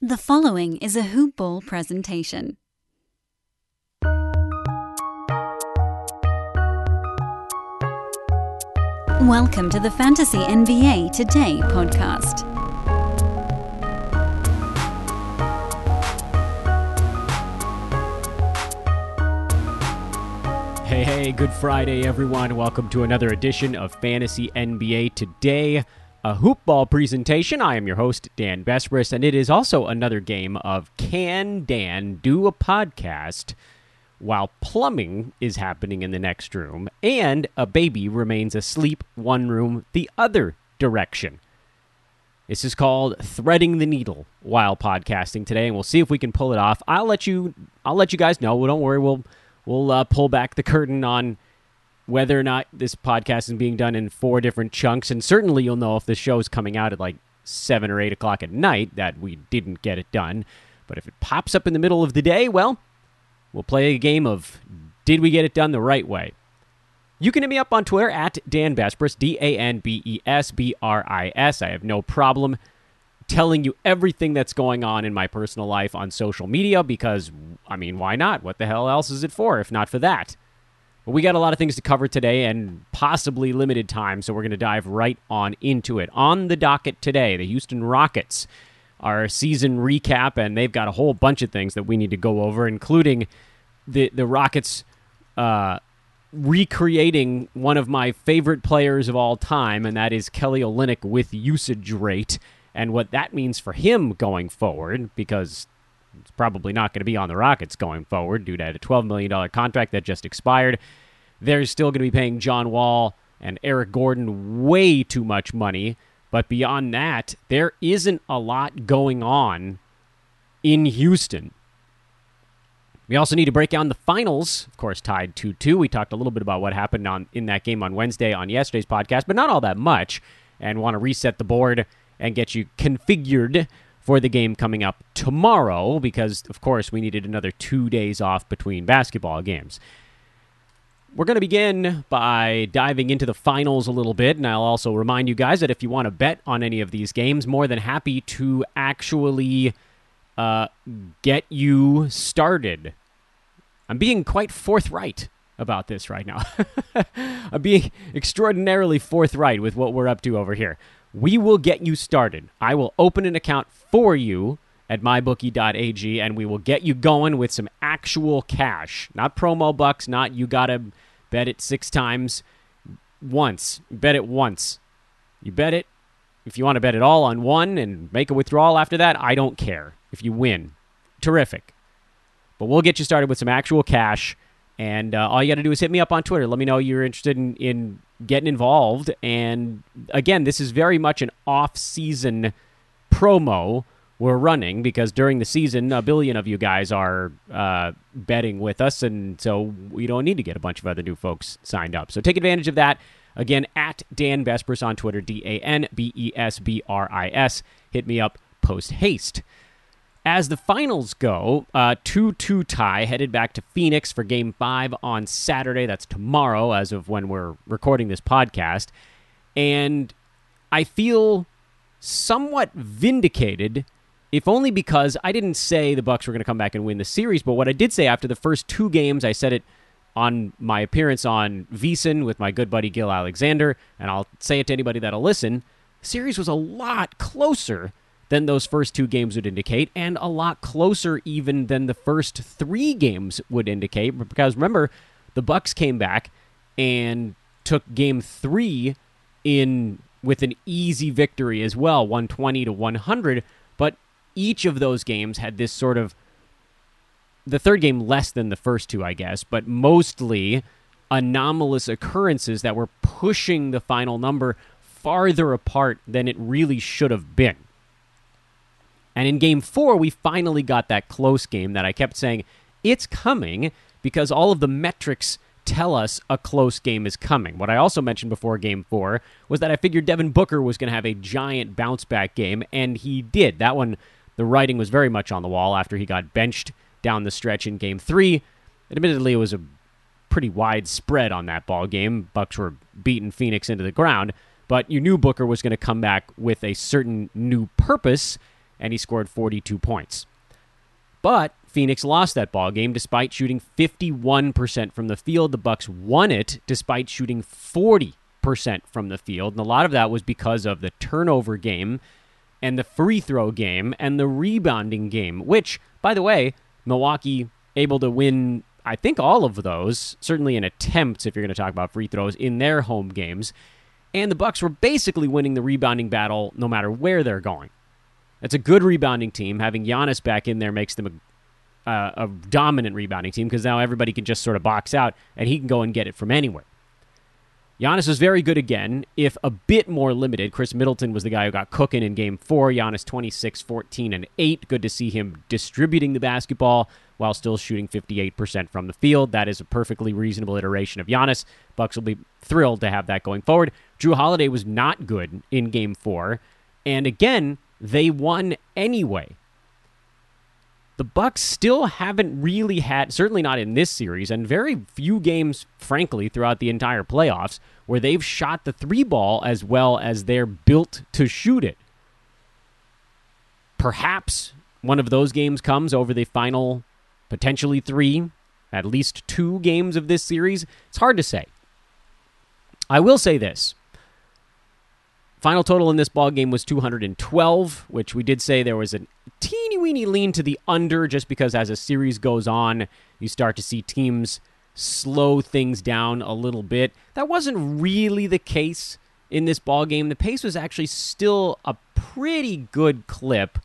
The following is a Hoop Ball presentation. Welcome to the Fantasy NBA Today podcast. Hey, hey, good Friday, everyone. Welcome to another edition of Fantasy NBA Today, a hoop ball presentation. I am your host, Dan Besbris, and it is also another game of Can Dan Do a Podcast while plumbing is happening in the next room and a baby remains asleep one room the other direction. This is called threading the needle while podcasting today, and we'll see if we can pull it off. I'll let you. I'll let you guys know. Well, don't worry. We'll we'll uh, pull back the curtain on whether or not this podcast is being done in four different chunks, and certainly you'll know if the show is coming out at like seven or eight o'clock at night that we didn't get it done. But if it pops up in the middle of the day, well, we'll play a game of did we get it done the right way. You can hit me up on Twitter at Dan Besbris, D A N B E S B R I S. I have no problem telling you everything that's going on in my personal life on social media because, I mean, why not? What the hell else is it for if not for that? But we got a lot of things to cover today and possibly limited time, so we're going to dive right on into it. On the docket today, the Houston Rockets, our season recap, and they've got a whole bunch of things that we need to go over, including the the Rockets. Uh, recreating one of my favorite players of all time, and that is Kelly Olynyk with usage rate and what that means for him going forward, because it's probably not going to be on the Rockets going forward due to a $12 million contract that just expired. They're still going to be paying John Wall and Eric Gordon way too much money. But beyond that, there isn't a lot going on in Houston. We also need to break down the finals, of course, tied 2 2. We talked a little bit about what happened on in that game on Wednesday on yesterday's podcast, but not all that much, and want to reset the board and get you configured for the game coming up tomorrow because, of course, we needed another two days off between basketball games. We're going to begin by diving into the finals a little bit, and I'll also remind you guys that if you want to bet on any of these games, more than happy to actually uh, get you started. I'm being quite forthright about this right now. I'm being extraordinarily forthright with what we're up to over here. We will get you started. I will open an account for you at mybookie.ag and we will get you going with some actual cash. Not promo bucks, not you got to bet it 6 times once. Bet it once. You bet it if you want to bet it all on one and make a withdrawal after that, I don't care. If you win, terrific. But we'll get you started with some actual cash. And uh, all you got to do is hit me up on Twitter. Let me know you're interested in, in getting involved. And again, this is very much an off season promo we're running because during the season, a billion of you guys are uh, betting with us. And so we don't need to get a bunch of other new folks signed up. So take advantage of that. Again, at Dan Besbris on Twitter, D A N B E S B R I S. Hit me up post haste. As the finals go, 2 uh, 2 tie headed back to Phoenix for game five on Saturday. That's tomorrow, as of when we're recording this podcast. And I feel somewhat vindicated, if only because I didn't say the Bucks were going to come back and win the series. But what I did say after the first two games, I said it on my appearance on VSiN with my good buddy Gill Alexander, and I'll say it to anybody that'll listen. The series was a lot closer than those first two games would indicate, and a lot closer even than the first three games would indicate. Because remember, the Bucks came back and took game three in with an easy victory as well, 120 to 100. But each of those games had this sort of the third game less than the first two, I guess, but mostly anomalous occurrences that were pushing the final number farther apart than it really should have been. And in game four, we finally got that close game that I kept saying, it's coming because all of the metrics tell us a close game is coming. What I also mentioned before game four was that I figured Devin Booker was going to have a giant bounce back game, and he did. That one, the writing was very much on the wall after he got benched down the stretch in game three. Admittedly, it was a pretty wide spread on that ball game. Bucks were beating Phoenix into the ground, but you knew Booker was going to come back with a certain new purpose and he scored 42 points. But Phoenix lost that ball game despite shooting 51% from the field. The Bucks won it despite shooting 40% from the field, and a lot of that was because of the turnover game and the free throw game and the rebounding game, which, by the way, Milwaukee able to win I think all of those, certainly in attempts if you're going to talk about free throws in their home games. And the Bucks were basically winning the rebounding battle no matter where they're going. It's a good rebounding team. Having Giannis back in there makes them a, uh, a dominant rebounding team because now everybody can just sort of box out and he can go and get it from anywhere. Giannis was very good again, if a bit more limited. Khris Middleton was the guy who got cooking in game four. Giannis 26, 14, and 8. Good to see him distributing the basketball while still shooting 58% from the field. That is a perfectly reasonable iteration of Giannis. Bucks will be thrilled to have that going forward. Jrue Holiday was not good in game four. And again, they won anyway the Bucks still haven't really had certainly not in this series and very few games frankly throughout the entire playoffs where they've shot the 3 ball as well as they're built to shoot it. Perhaps one of those games comes over the final potentially 3 at least 2 games of this series. It's hard to say. I will say this. Final total in this ball game was 212, which we did say there was a teeny weeny lean to the under just because as a series goes on, you start to see teams slow things down a little bit. That wasn't really the case in this ball game. The pace was actually still a pretty good clip.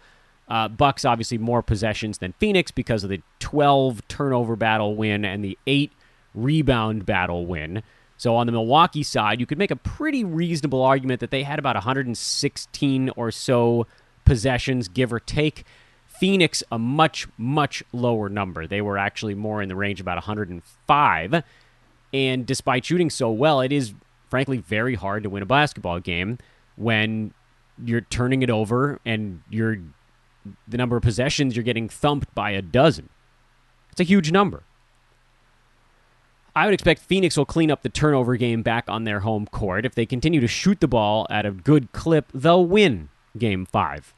Uh, Bucks obviously more possessions than Phoenix because of the 12 turnover battle win and the 8 rebound battle win. So on the Milwaukee side, you could make a pretty reasonable argument that they had about 116 or so possessions, give or take. Phoenix, a much, much lower number. They were actually more in the range about 105. And despite shooting so well, it is frankly very hard to win a basketball game when you're turning it over and you're the number of possessions you're getting thumped by a dozen. It's a huge number. I would expect Phoenix will clean up the turnover game back on their home court. If they continue to shoot the ball at a good clip, they'll win game five.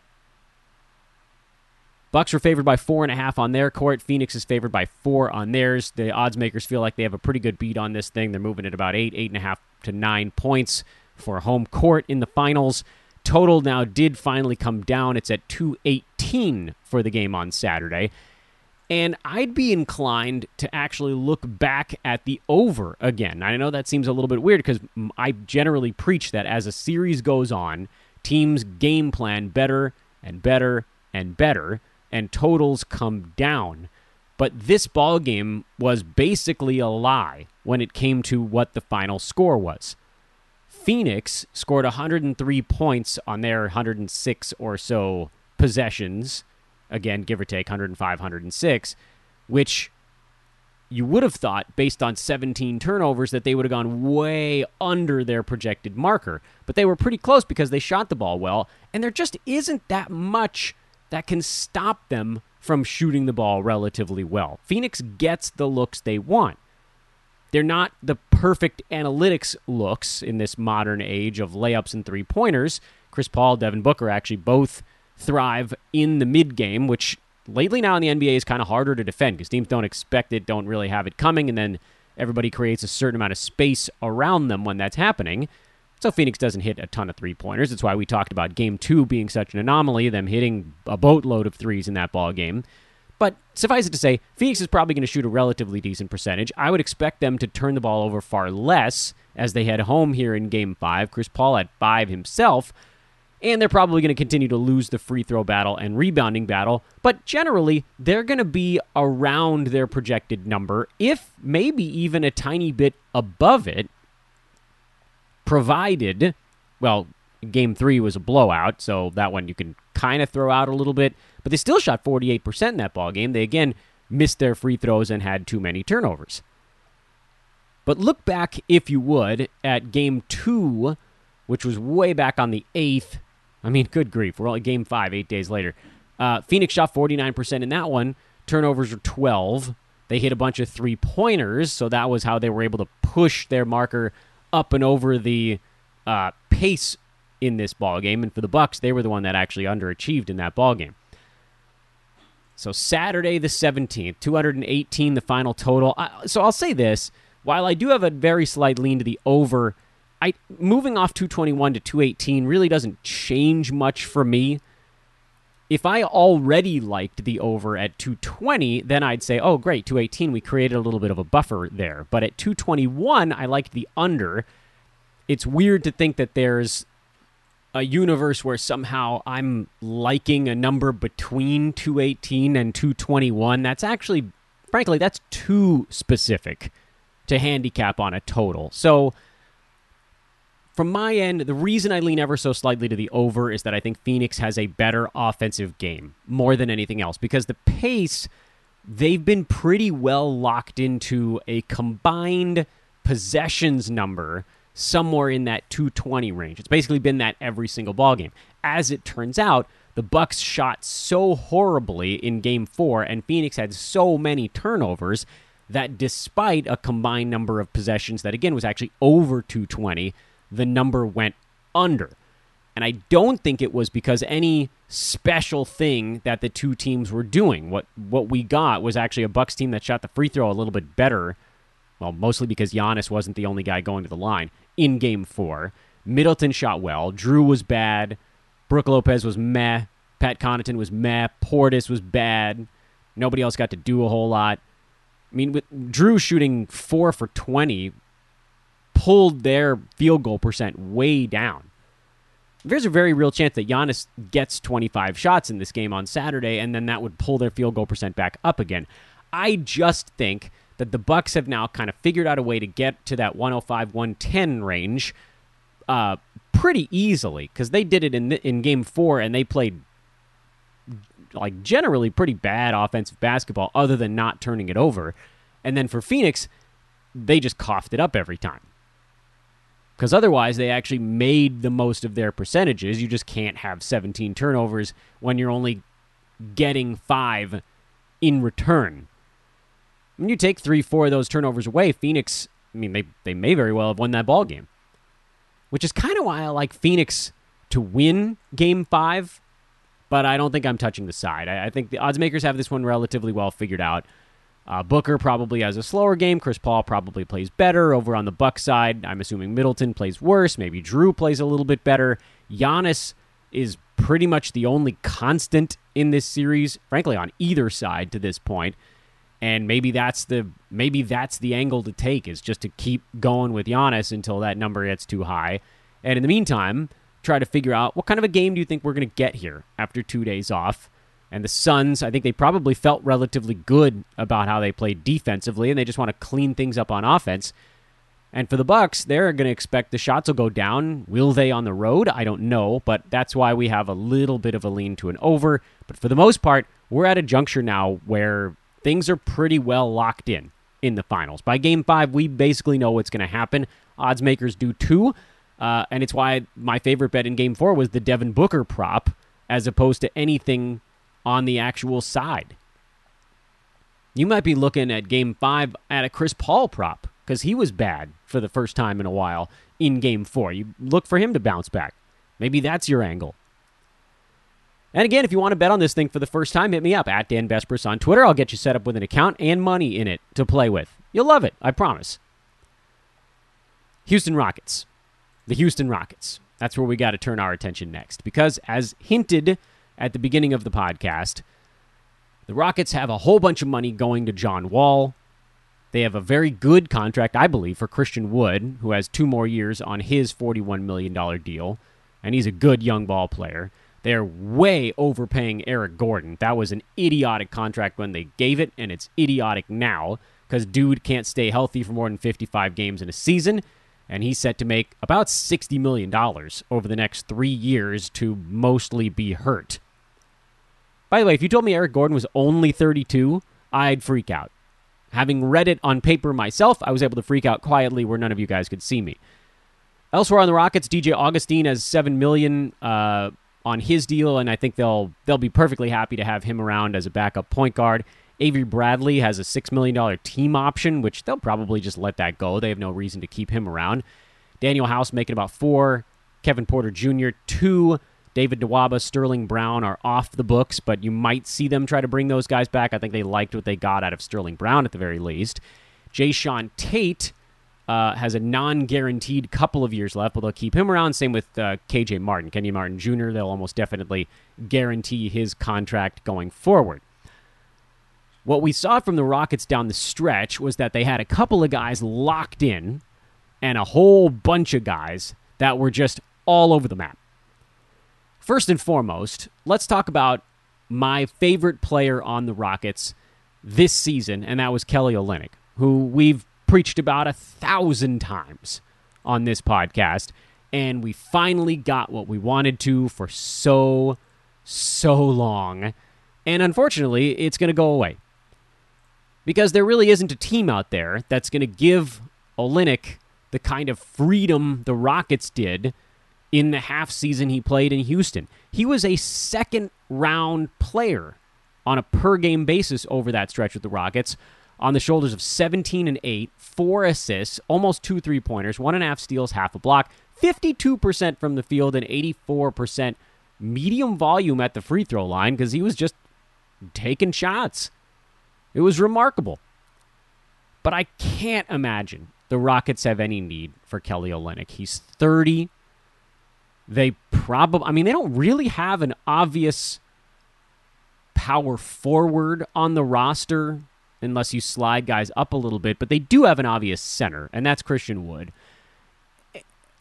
Bucks are favored by four and a half on their court. Phoenix is favored by four on theirs. The odds makers feel like they have a pretty good beat on this thing. They're moving at about eight, eight and a half to nine points for home court in the finals. Total now did finally come down. It's at 218 for the game on Saturday. And I'd be inclined to actually look back at the over again. I know that seems a little bit weird because I generally preach that as a series goes on, teams game plan better and better and better, and totals come down. But this ball game was basically a lie when it came to what the final score was. Phoenix scored 103 points on their 106 or so possessions again, give or take 105, 106, which you would have thought, based on 17 turnovers, that they would have gone way under their projected marker. But they were pretty close because they shot the ball well, and there just isn't that much that can stop them from shooting the ball relatively well. Phoenix gets the looks they want. They're not the perfect analytics looks in this modern age of layups and three pointers. Chris Paul, Devin Booker actually both thrive in the mid game, which lately now in the NBA is kind of harder to defend because teams don't expect it, don't really have it coming, and then everybody creates a certain amount of space around them when that's happening. So Phoenix doesn't hit a ton of three pointers. That's why we talked about game two being such an anomaly, them hitting a boatload of threes in that ball game. But suffice it to say, Phoenix is probably going to shoot a relatively decent percentage. I would expect them to turn the ball over far less as they head home here in game five. Chris Paul at five himself and they're probably going to continue to lose the free throw battle and rebounding battle, but generally, they're going to be around their projected number, if maybe even a tiny bit above it, provided, well, game three was a blowout, so that one you can kind of throw out a little bit, but they still shot 48% in that ball game. They again missed their free throws and had too many turnovers. But look back, if you would, at game two, which was way back on the 8th I mean, good grief. We're only game five, eight days later. Uh, Phoenix shot 49% in that one. Turnovers were 12. They hit a bunch of three pointers, so that was how they were able to push their marker up and over the uh, pace in this ball game, and for the Bucks, they were the one that actually underachieved in that ball game. So Saturday the 17th, 218 the final total. so I'll say this, while I do have a very slight lean to the over, I moving off 221 to 218 really doesn't change much for me. If I already liked the over at 220, then I'd say, "Oh, great, 218, we created a little bit of a buffer there." But at 221, I liked the under. It's weird to think that there's a universe where somehow I'm liking a number between 218 and 221, that's actually, frankly, that's too specific to handicap on a total. So, from my end, the reason I lean ever so slightly to the over is that I think Phoenix has a better offensive game more than anything else because the pace, they've been pretty well locked into a combined possessions number somewhere in that 220 range. It's basically been that every single ball game. As it turns out, the Bucks shot so horribly in game 4 and Phoenix had so many turnovers that despite a combined number of possessions that again was actually over 220, the number went under. And I don't think it was because any special thing that the two teams were doing. What what we got was actually a Bucks team that shot the free throw a little bit better. Well, mostly because Giannis wasn't the only guy going to the line in game four. Middleton shot well. Jrue was bad. Brook Lopez was meh. Pat Connaughton was meh. Portis was bad. Nobody else got to do a whole lot. I mean, with Jrue shooting four for 20 pulled their field goal percent way down. There's a very real chance that Giannis gets 25 shots in this game on Saturday, and then that would pull their field goal percent back up again. I just think that the Bucks have now kind of figured out a way to get to that 105 110 range uh, pretty easily because they did it in in game 4 and they played like generally pretty bad offensive basketball other than not turning it over. And then for Phoenix, they just coughed it up every time. Because otherwise, they actually made the most of their percentages. You just can't have 17 turnovers when you're only getting five in return. When you take three, four of those turnovers away, Phoenix, I mean, they, they may very well have won that ball game. Which is kind of why I like Phoenix to win game five, but I don't think I'm touching the side. I, I think the odds makers have this one relatively well figured out. Uh, Booker probably has a slower game. Chris Paul probably plays better over on the Buck side. I'm assuming Middleton plays worse. Maybe Jrue plays a little bit better. Giannis is pretty much the only constant in this series, frankly, on either side to this point. and maybe that's the maybe that's the angle to take is just to keep going with Giannis until that number gets too high, and in the meantime, try to figure out what kind of a game do you think we're going to get here after two days off. And the Suns, I think they probably felt relatively good about how they played defensively, and they just want to clean things up on offense. And for the Bucks, they're going to expect the shots will go down. Will they on the road? I don't know, but that's why we have a little bit of a lean to an over. But for the most part, we're at a juncture now where things are pretty well locked in in the finals. By game five, we basically know what's going to happen. Odds makers do too. Uh, and it's why my favorite bet in game four was the Devin Booker prop as opposed to anything on the actual side. You might be looking at game five at a Chris Paul prop because he was bad for the first time in a while in game four. You look for him to bounce back. Maybe that's your angle. And again, if you want to bet on this thing for the first time, hit me up at Dan Besbris on Twitter. I'll get you set up with an account and money in it to play with. You'll love it, I promise. Houston Rockets. The Houston Rockets. That's where we got to turn our attention next. Because, as hinted at the beginning of the podcast, the Rockets have a whole bunch of money going to John Wall. They have a very good contract, I believe, for Christian Wood, who has two more years on his $41 million deal. And he's a good young ball player. They're way overpaying Eric Gordon. That was an idiotic contract when they gave it, and it's idiotic now because dude can't stay healthy for more than 55 games in a season, and he's set to make about $60 million over the next three years to mostly be hurt. By the way, if you told me Eric Gordon was only 32, I'd freak out. Having read it on paper myself, I was able to freak out quietly where none of you guys could see me. Elsewhere on the Rockets, DJ Augustin has seven million. Uh, on his deal, and I think they'll they'll be perfectly happy to have him around as a backup point guard. Avery Bradley has a six million dollar team option, which they'll probably just let that go. They have no reason to keep him around. Danuel House making about four. Kevin Porter Jr., two David Nwaba, Sterling Brown are off the books, but you might see them try to bring those guys back. I think they liked what they got out of Sterling Brown at the very least. Jae'Sean Tate uh, has a non-guaranteed couple of years left, but they'll keep him around. Same with uh, KJ Martin, Kenyon Martin Jr. They'll almost definitely guarantee his contract going forward. What we saw from the Rockets down the stretch was that they had a couple of guys locked in and a whole bunch of guys that were just all over the map. First and foremost, let's talk about my favorite player on the Rockets this season, and that was Kelly Olynyk, who we've preached about a thousand times on this podcast, and we finally got what we wanted to for so, so long. And unfortunately, it's going to go away. Because there really isn't a team out there that's going to give Olynyk the kind of freedom the Rockets did in the half season he played in Houston. He was a second round player on a per game basis over that stretch with the Rockets on the shoulders of 17 and 8, four assists, almost two three pointers, one and a half steals, half a block, 52% from the field, and 84% medium volume at the free throw line because he was just taking shots. It was remarkable. But I can't imagine the Rockets have any need for Kelly Olynyk. He's 30. They probably, I mean, they don't really have an obvious power forward on the roster unless you slide guys up a little bit, but they do have an obvious center, and that's Christian Wood.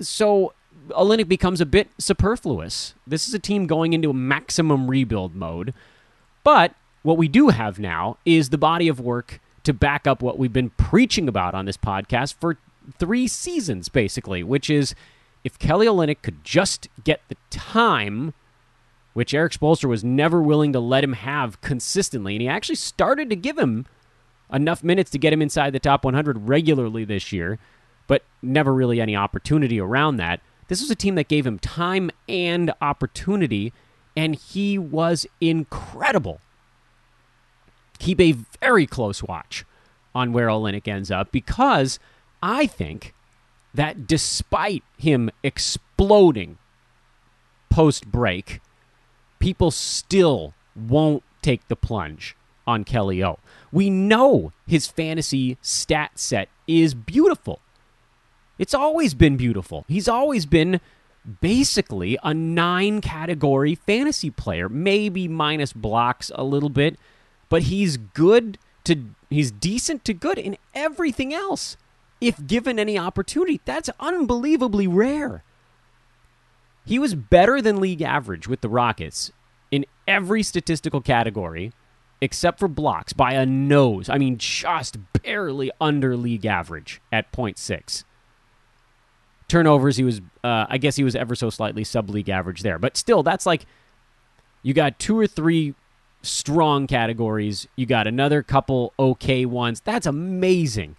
So Olynyk becomes a bit superfluous. This is a team going into a maximum rebuild mode, but what we do have now is the body of work to back up what we've been preaching about on this podcast for three seasons, basically, which is if Kelly Olynyk could just get the time, which Erik Spoelstra was never willing to let him have consistently, and he actually started to give him enough minutes to get him inside the top 100 regularly this year, but never really any opportunity around that. This was a team that gave him time and opportunity, and he was incredible. Keep a very close watch on where Olynyk ends up because I think that despite him exploding post break, people still won't take the plunge on Kelly O. We know his fantasy stat set is beautiful. It's always been beautiful. He's always been basically a nine category fantasy player, maybe minus blocks a little bit, but he's good to he's decent to good in everything else if given any opportunity. That's unbelievably rare. He was better than league average with the Rockets in every statistical category except for blocks by a nose. I mean, just barely under league average at 0.6. Turnovers, he was, uh, I guess he was ever so slightly sub league average there. But still, that's like you got two or three strong categories. You got another couple okay ones. That's amazing.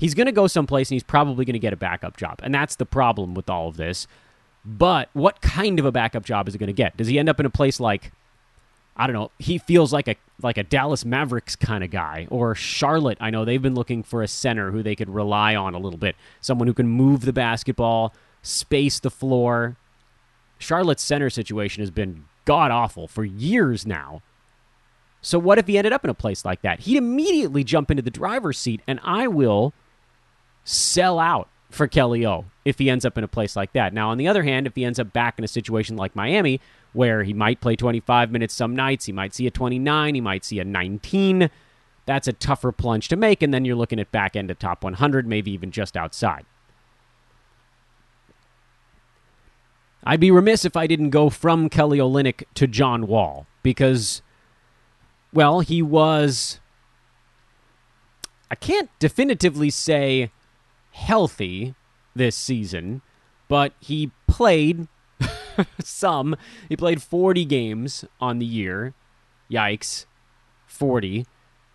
He's going to go someplace and he's probably going to get a backup job. And that's the problem with all of this. But what kind of a backup job is he going to get? Does he end up in a place like I don't know, he feels like a like a Dallas Mavericks kind of guy or Charlotte. I know they've been looking for a center who they could rely on a little bit, someone who can move the basketball, space the floor. Charlotte's center situation has been god awful for years now. So what if he ended up in a place like that? He'd immediately jump into the driver's seat and I will sell out for Kelly O if he ends up in a place like that. Now, on the other hand, if he ends up back in a situation like Miami, where he might play 25 minutes some nights, he might see a 29, he might see a 19, that's a tougher plunge to make, and then you're looking at back end of top 100, maybe even just outside. I'd be remiss if I didn't go from Kelly Olynyk to John Wall because, well, he was. I can't definitively say healthy this season, but he played some. He played 40 games on the year. Yikes. 40.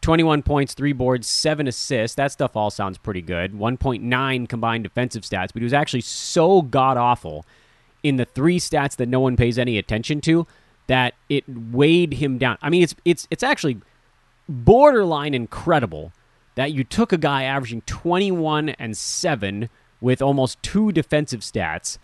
21 points, 3 boards, 7 assists. That stuff all sounds pretty good. 1.9 combined defensive stats, but he was actually so god awful in the three stats that no one pays any attention to that it weighed him down. I mean, it's it's it's actually borderline incredible that you took a guy averaging 21 and 7 with almost two defensive stats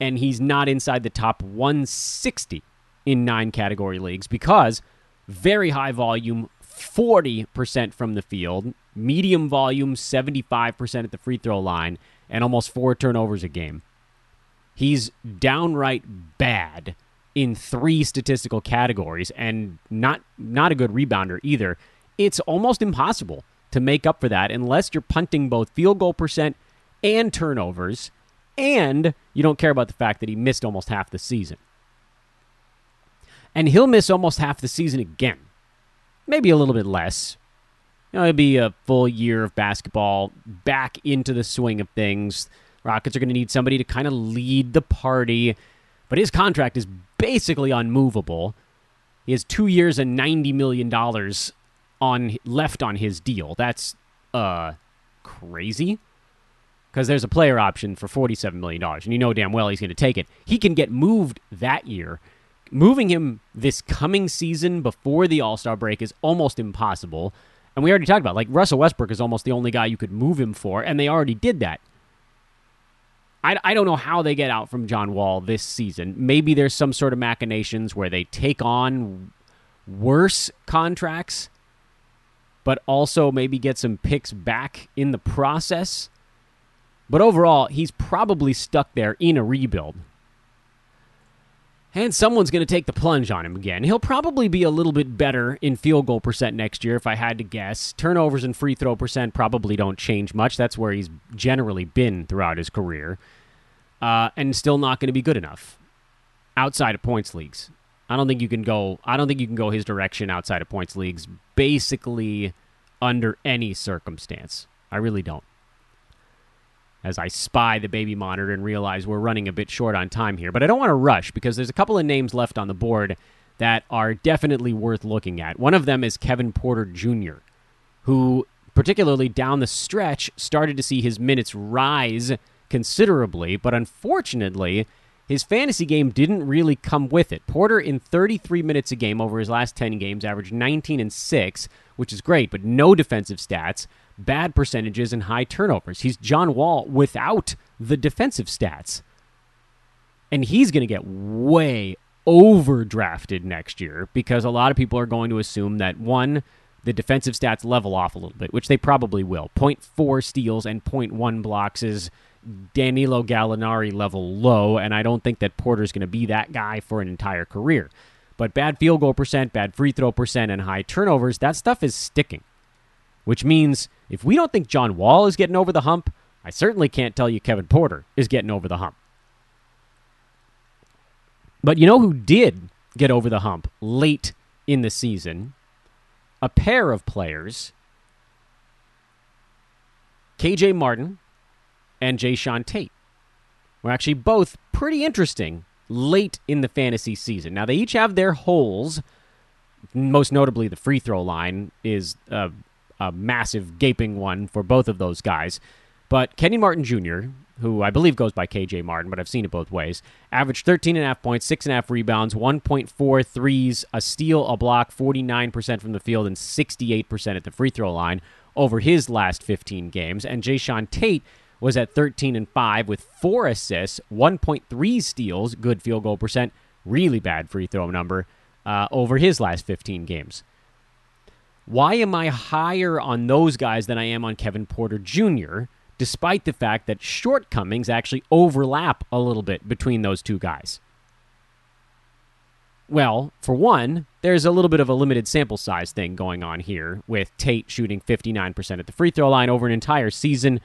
and he's not inside the top 160 in nine category leagues because very high volume, 40% from the field, medium volume, 75% at the free throw line, and almost four turnovers a game. He's downright bad in three statistical categories and not not a good rebounder either. It's almost impossible to make up for that unless you're punting both field goal percent and turnovers and you don't care about the fact that he missed almost half the season. And he'll miss almost half the season again. Maybe a little bit less. You know, it'll be a full year of basketball back into the swing of things. Rockets are going to need somebody to kind of lead the party, but his contract is basically unmovable. He has two years and ninety million dollars on left on his deal. That's uh crazy because there's a player option for $47 million, and you know damn well he's going to take it. He can get moved that year. Moving him this coming season before the All Star break is almost impossible. And we already talked about like Russell Westbrook is almost the only guy you could move him for, and they already did that. I, I don't know how they get out from John Wall this season. Maybe there's some sort of machinations where they take on worse contracts, but also maybe get some picks back in the process. But overall, he's probably stuck there in a rebuild. And someone's going to take the plunge on him again. He'll probably be a little bit better in field goal percent next year, if I had to guess. Turnovers and free throw percent probably don't change much. That's where he's generally been throughout his career. Uh, and still not going to be good enough outside of points leagues. I don't think you can go. I don't think you can go his direction outside of points leagues. Basically, under any circumstance, I really don't as I spy the baby monitor and realize we're running a bit short on time here. But I don't want to rush because there's a couple of names left on the board that are definitely worth looking at. One of them is Kevin Porter Jr., who, particularly down the stretch, started to see his minutes rise considerably, but unfortunately, his fantasy game didn't really come with it. Porter, in 33 minutes a game over his last 10 games, averaged 19 and 6, which is great, but no defensive stats bad percentages and high turnovers. He's John Wall without the defensive stats. And he's going to get way overdrafted next year because a lot of people are going to assume that one, the defensive stats level off a little bit, which they probably will. 0.4 steals and 0.1 blocks is Danilo Gallinari level low, and I don't think that Porter's going to be that guy for an entire career. But bad field goal percent, bad free throw percent, and high turnovers, that stuff is sticking which means if we don't think John Wall is getting over the hump, I certainly can't tell you Kevin Porter is getting over the hump. But you know who did get over the hump late in the season? A pair of players, KJ Martin and Jae'Sean Tate, were actually both pretty interesting late in the fantasy season. Now, they each have their holes. Most notably, the free throw line is uh, a massive gaping one for both of those guys. But Kenyon Martin Jr., who I believe goes by KJ Martin, but I've seen it both ways, averaged 13.5 points, 6.5 rebounds, 1.4 threes, a steal, a block, 49% from the field, and 68% at the free throw line over his last 15 games. And Jae'Sean Tate was at 13 and 5 with four assists, 1.3 steals, good field goal percent, really bad free throw number uh, over his last 15 games. Why am I higher on those guys than I am on Kevin Porter Jr., despite the fact that shortcomings actually overlap a little bit between those two guys? Well, for one, there's a little bit of a limited sample size thing going on here with Tate shooting 59% at the free throw line over an entire season.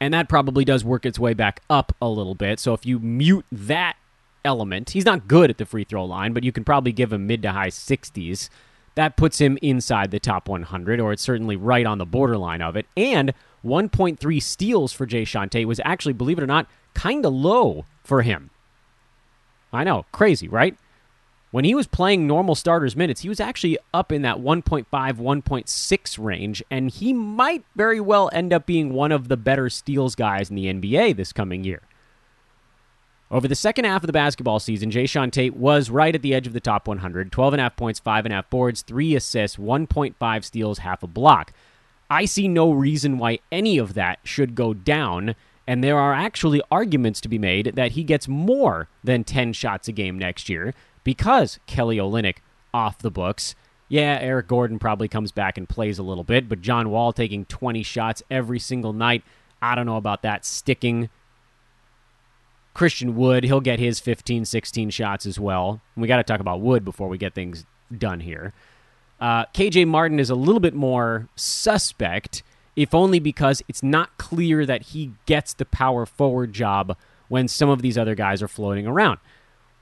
And that probably does work its way back up a little bit. So if you mute that element, he's not good at the free throw line, but you can probably give him mid to high 60s. That puts him inside the top 100, or it's certainly right on the borderline of it. And 1.3 steals for Jae'Sean Tate was actually, believe it or not, kind of low for him. I know, crazy, right? When he was playing normal starters minutes, he was actually up in that 1.5, 1.6 range, and he might very well end up being one of the better steals guys in the NBA this coming year. Over the second half of the basketball season, Jae'Sean Tate was right at the edge of the top 100 12.5 points, 5.5 boards, 3 assists, 1.5 steals, half a block. I see no reason why any of that should go down, And there are actually arguments to be made that he gets more than 10 shots a game next year because Kelly Olynyk off the books. Yeah, Eric Gordon probably comes back and plays a little bit, but John Wall taking 20 shots every single night. I don't know about that sticking. Christian Wood, he'll get his 15, 16 shots as well. We got to talk about Wood before we get things done here. Uh, KJ Martin is a little bit more suspect, if only because it's not clear that he gets the power forward job when some of these other guys are floating around.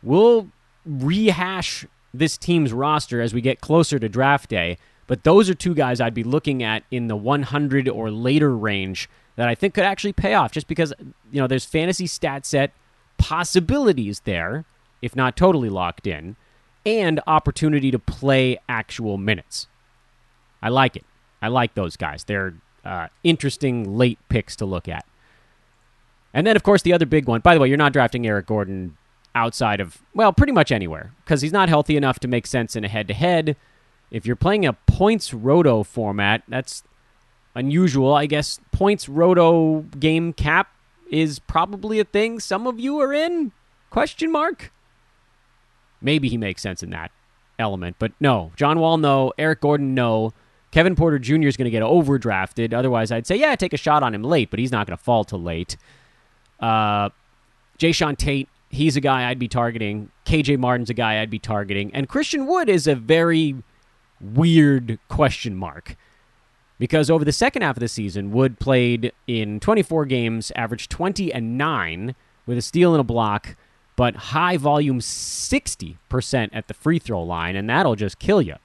We'll rehash this team's roster as we get closer to draft day, but those are two guys I'd be looking at in the 100 or later range that I think could actually pay off just because, you know, there's fantasy stat set possibilities there, if not totally locked in, and opportunity to play actual minutes. I like it. I like those guys. They're uh, interesting late picks to look at. And then, of course, the other big one. By the way, you're not drafting Eric Gordon outside of, well, pretty much anywhere because he's not healthy enough to make sense in a head to head. If you're playing a points roto format, that's unusual. I guess points roto game cap is probably a thing some of you are in? Question mark. Maybe he makes sense in that element, but no. John Wall, no. Eric Gordon, no. Kevin Porter Jr. is going to get overdrafted. Otherwise, I'd say, yeah, take a shot on him late, but he's not going to fall till late. Uh, Jae'Sean Tate, he's a guy I'd be targeting. KJ Martin's a guy I'd be targeting. And Christian Wood is a very weird question mark because over the second half of the season, Wood played in 24 games, averaged 20 and 9 with a steal and a block, but high volume 60% at the free throw line, and that'll just kill you.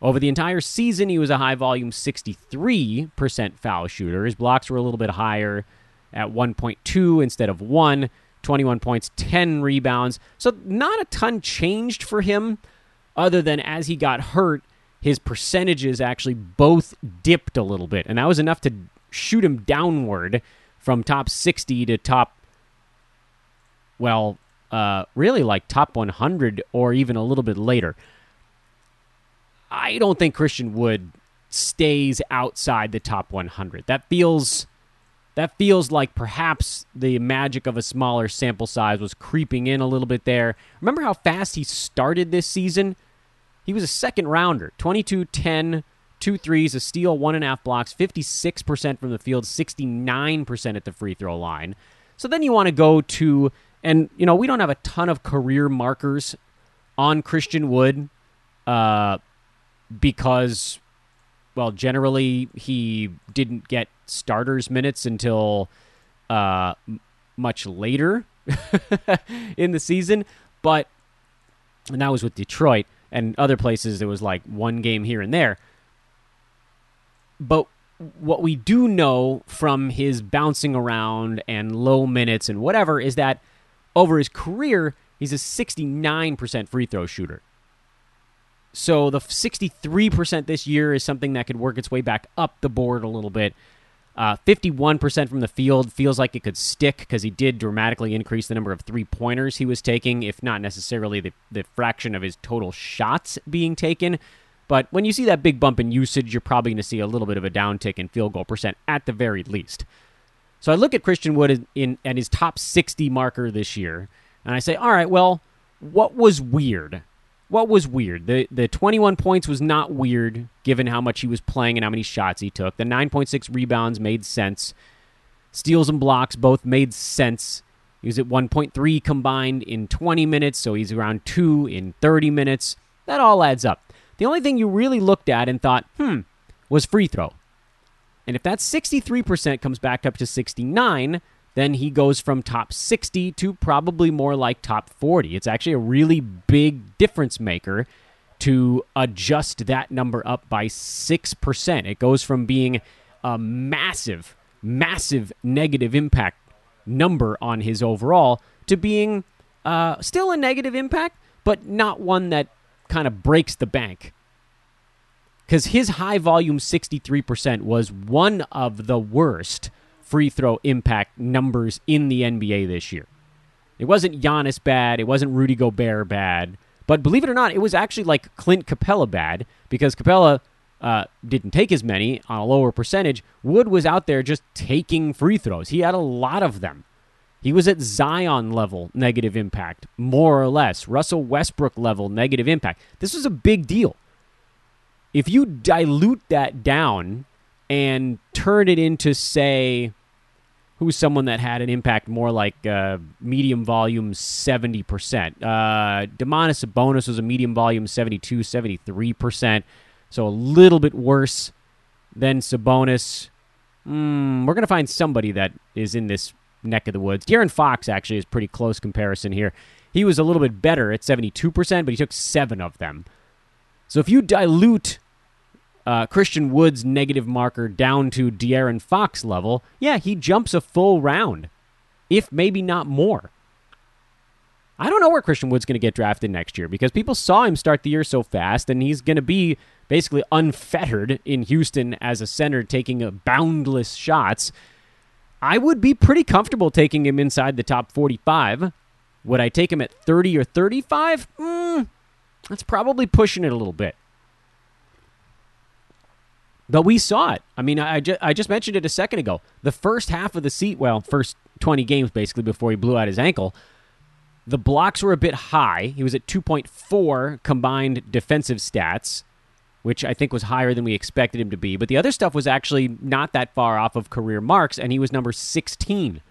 Over the entire season, he was a high volume 63% foul shooter. His blocks were a little bit higher at 1.2 instead of 1, 21 points, 10 rebounds. So, not a ton changed for him, other than as he got hurt, his percentages actually both dipped a little bit, and that was enough to shoot him downward from top 60 to top, well, uh, really like top 100 or even a little bit later. I don't think Christian Wood stays outside the top 100. That feels that feels like perhaps the magic of a smaller sample size was creeping in a little bit there. Remember how fast he started this season? He was a second rounder 22 10, two threes, a steal, one and a half blocks, 56% from the field, 69% at the free throw line. So then you want to go to, and, you know, we don't have a ton of career markers on Christian Wood uh, because, well, generally he didn't get starters minutes until uh, much later in the season. But, and that was with Detroit and other places it was like one game here and there. But what we do know from his bouncing around and low minutes and whatever is that over his career, he's a 69% free throw shooter. So the 63% this year is something that could work its way back up the board a little bit. Uh, 51% from the field feels like it could stick because he did dramatically increase the number of three pointers he was taking, if not necessarily the, the fraction of his total shots being taken. But when you see that big bump in usage, you're probably going to see a little bit of a downtick in field goal percent at the very least. So I look at Christian Wood in, in at his top 60 marker this year, and I say, all right, well, what was weird? What was weird? The the 21 points was not weird given how much he was playing and how many shots he took. The 9.6 rebounds made sense. Steals and blocks both made sense. He was at 1.3 combined in 20 minutes, so he's around 2 in 30 minutes. That all adds up. The only thing you really looked at and thought, "Hmm," was free throw. And if that 63% comes back up to 69, then he goes from top 60 to probably more like top 40. It's actually a really big difference maker to adjust that number up by 6%. It goes from being a massive, massive negative impact number on his overall to being uh, still a negative impact, but not one that kind of breaks the bank. Because his high volume 63% was one of the worst free throw impact numbers in the NBA this year. It wasn't Giannis bad. It wasn't Rudy Gobert bad. But believe it or not, it was actually like Clint Capela bad because Capela uh, didn't take as many on a lower percentage. Wood was out there just taking free throws. He had a lot of them. He was at Zion level negative impact, more or less. Russell Westbrook level negative impact. This was a big deal. If you dilute that down and turn it into, say, who's someone that had an impact more like uh, medium volume 70%. Uh, Domantas Sabonis was a medium volume 72, 73%. So a little bit worse than Sabonis. Mm, we're going to find somebody that is in this neck of the woods. De'Aaron Fox actually is pretty close comparison here. He was a little bit better at 72%, but he took seven of them. So if you dilute uh, Christian Wood's negative marker down to De'Aaron Fox level, yeah, he jumps a full round, if maybe not more. I don't know where Christian Wood's going to get drafted next year because people saw him start the year so fast, and he's going to be basically unfettered in Houston as a center, taking boundless shots. I would be pretty comfortable taking him inside the top 45. Would I take him at 30 or 35? Mm, that's probably pushing it a little bit. But we saw it. I mean, I, ju- I just mentioned it a second ago. The first half of the seat, well, first 20 games basically before he blew out his ankle, the blocks were a bit high. He was at 2.4 combined defensive stats, which I think was higher than we expected him to be. But the other stuff was actually not that far off of career marks, and he was number 16.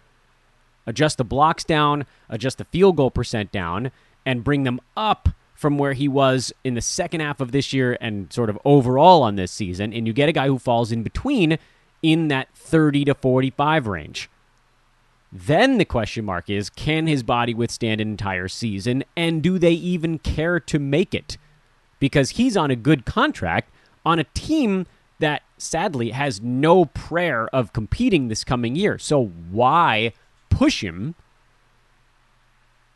Adjust the blocks down, adjust the field goal percent down, and bring them up from where he was in the second half of this year and sort of overall on this season. And you get a guy who falls in between in that 30 to 45 range. Then the question mark is can his body withstand an entire season? And do they even care to make it? Because he's on a good contract on a team that sadly has no prayer of competing this coming year. So why push him?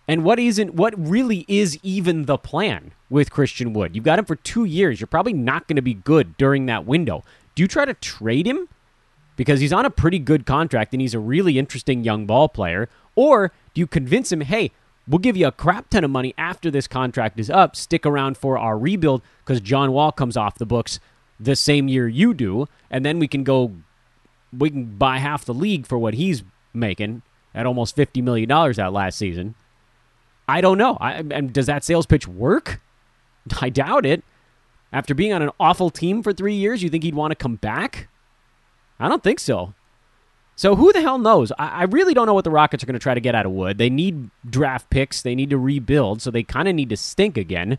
And what isn't what really is even the plan with Christian Wood? You've got him for two years. You're probably not going to be good during that window. Do you try to trade him? because he's on a pretty good contract and he's a really interesting young ball player? Or do you convince him, hey, we'll give you a crap ton of money after this contract is up, stick around for our rebuild because John Wall comes off the books the same year you do, and then we can go, we can buy half the league for what he's making at almost $50 million that last season. I don't know. I, and does that sales pitch work? I doubt it. After being on an awful team for three years, you think he'd want to come back? I don't think so. So who the hell knows? I, I really don't know what the Rockets are going to try to get out of Wood. They need draft picks. They need to rebuild, so they kind of need to stink again.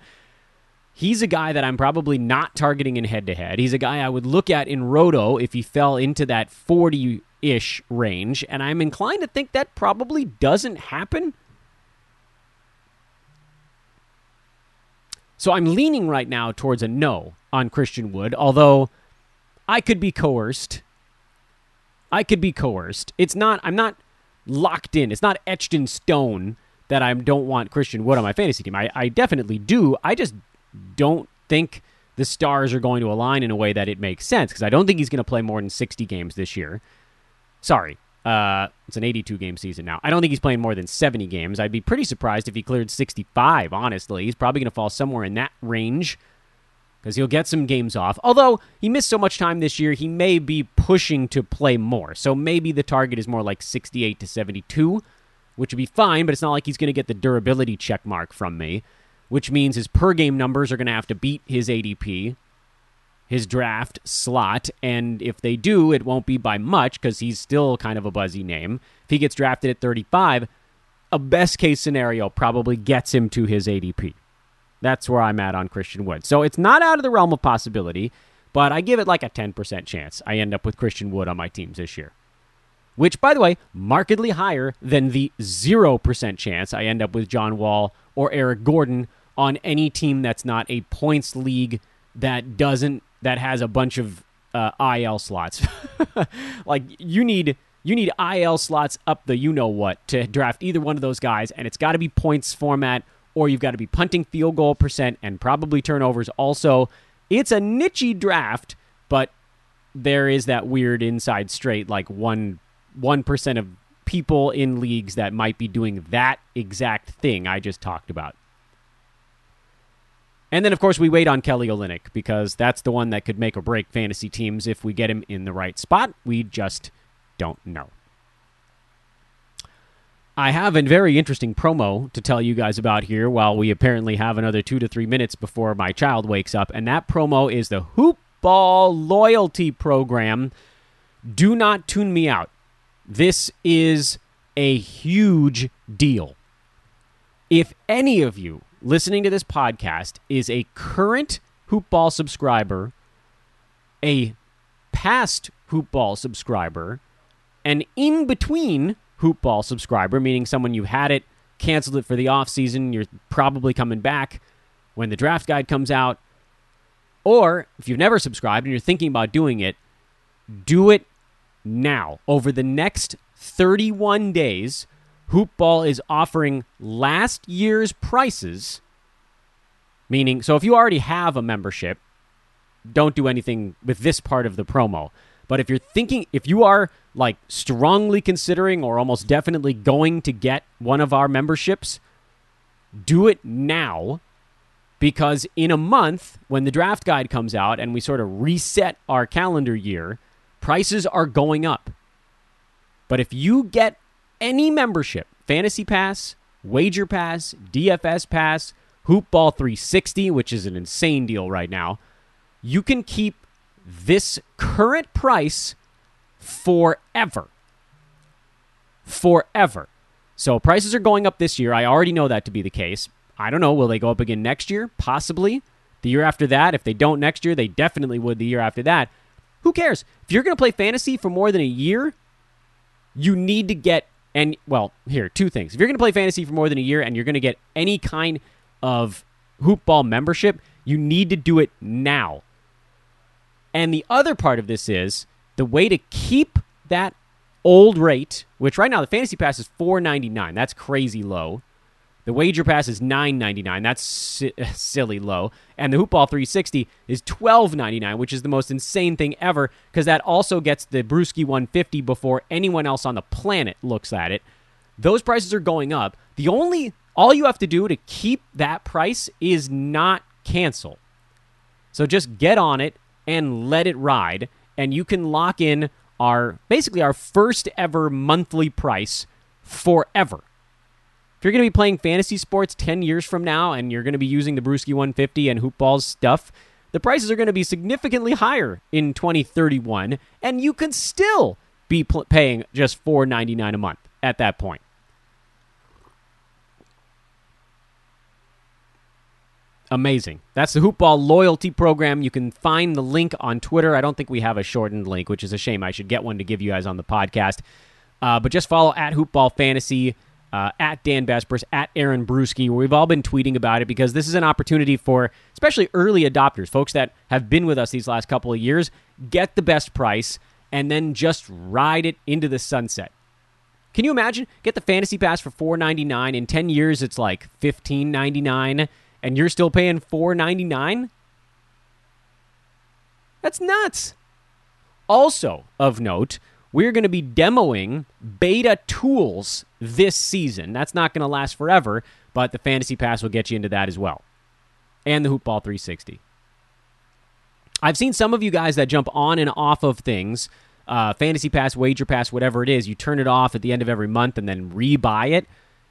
He's a guy that I'm probably not targeting in head to head. He's a guy I would look at in Roto if he fell into that 40 ish range, and I'm inclined to think that probably doesn't happen. So I'm leaning right now towards a no on Christian Wood, although I could be coerced I could be coerced. It's not. I'm not locked in. It's not etched in stone that I don't want Christian Wood on my fantasy team. I, I definitely do. I just don't think the stars are going to align in a way that it makes sense because I don't think he's going to play more than 60 games this year. Sorry. Uh, it's an 82 game season now. I don't think he's playing more than 70 games. I'd be pretty surprised if he cleared 65, honestly. He's probably going to fall somewhere in that range because he'll get some games off. Although he missed so much time this year, he may be pushing to play more. So maybe the target is more like 68 to 72, which would be fine, but it's not like he's going to get the durability check mark from me, which means his per game numbers are going to have to beat his ADP, his draft slot, and if they do, it won't be by much because he's still kind of a buzzy name. If he gets drafted at 35, a best case scenario probably gets him to his ADP. That's where I'm at on Christian Wood. So it's not out of the realm of possibility, but I give it like a 10% chance I end up with Christian Wood on my teams this year. Which, by the way, markedly higher than the 0% chance I end up with John Wall or Eric Gordon on any team that's not a points league that doesn't that has a bunch of uh, IL slots. like you need you need IL slots up the you know what to draft either one of those guys, and it's got to be points format or you've got to be punting field goal percent and probably turnovers also. It's a nichey draft, but there is that weird inside straight, like one one percent of people in leagues that might be doing that exact thing I just talked about. And then, of course, we wait on Kelly Olynyk because that's the one that could make or break fantasy teams if we get him in the right spot. We just don't know. I have a very interesting promo to tell you guys about here while we apparently have another two to three minutes before my child wakes up. And that promo is the Hoop Ball Loyalty Program. Do not tune me out. This is a huge deal. If any of you listening to this podcast is a current Hoopball subscriber, a past Hoopball subscriber, an in between Hoopball subscriber, meaning someone you had it, canceled it for the off season, you're probably coming back when the draft guide comes out. Or if you've never subscribed and you're thinking about doing it, do it now. Over the next 31 days, Hoopball is offering last year's prices, meaning, so if you already have a membership, don't do anything with this part of the promo. But if you're thinking, if you are like strongly considering or almost definitely going to get one of our memberships, do it now because in a month, when the draft guide comes out and we sort of reset our calendar year, prices are going up. But if you get any membership, Fantasy Pass, Wager Pass, DFS Pass, Hoopball 360, which is an insane deal right now, you can keep this current price forever. Forever. So prices are going up this year. I already know that to be the case. I don't know. Will they go up again next year? Possibly. The year after that. If they don't next year, they definitely would the year after that. Who cares? If you're going to play fantasy for more than a year, you need to get and well, here two things. If you're going to play fantasy for more than a year and you're going to get any kind of hoopball membership, you need to do it now. And the other part of this is the way to keep that old rate, which right now the fantasy pass is 4.99. That's crazy low. The wager pass is $9.99. That's si- silly low. And the Hoopball 360 is $12.99, which is the most insane thing ever because that also gets the Bruski 150 before anyone else on the planet looks at it. Those prices are going up. The only all you have to do to keep that price is not cancel. So just get on it and let it ride and you can lock in our basically our first ever monthly price forever. If you're going to be playing fantasy sports 10 years from now and you're going to be using the Bruski 150 and Hoopball's stuff, the prices are going to be significantly higher in 2031, and you can still be pl- paying just $4.99 a month at that point. Amazing. That's the Hoopball loyalty program. You can find the link on Twitter. I don't think we have a shortened link, which is a shame. I should get one to give you guys on the podcast. Uh, but just follow at Hoopball Fantasy uh, at Dan Besbris, at Aaron Bruski, where we've all been tweeting about it because this is an opportunity for especially early adopters, folks that have been with us these last couple of years, get the best price and then just ride it into the sunset. Can you imagine? Get the fantasy pass for four ninety nine. In ten years, it's like fifteen ninety nine, and you're still paying four ninety nine. That's nuts. Also of note, we're going to be demoing beta tools this season. That's not going to last forever, but the Fantasy Pass will get you into that as well. And the Hoopball 360. I've seen some of you guys that jump on and off of things, uh, Fantasy Pass, Wager Pass, whatever it is. You turn it off at the end of every month and then rebuy it.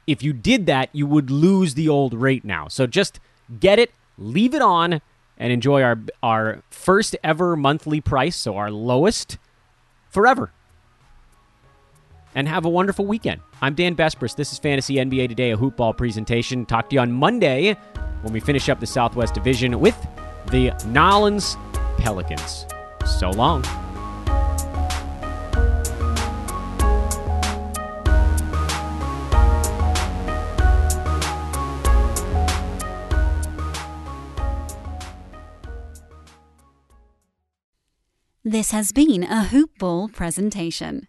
If you did that, you would lose the old rate now. So just get it, leave it on, and enjoy our our first ever monthly price, so our lowest forever and have a wonderful weekend. I'm Dan Besbris. This is Fantasy NBA Today, a hoopball presentation. Talk to you on Monday when we finish up the Southwest Division with the Nolens Pelicans. So long. This has been a Hoop Ball presentation.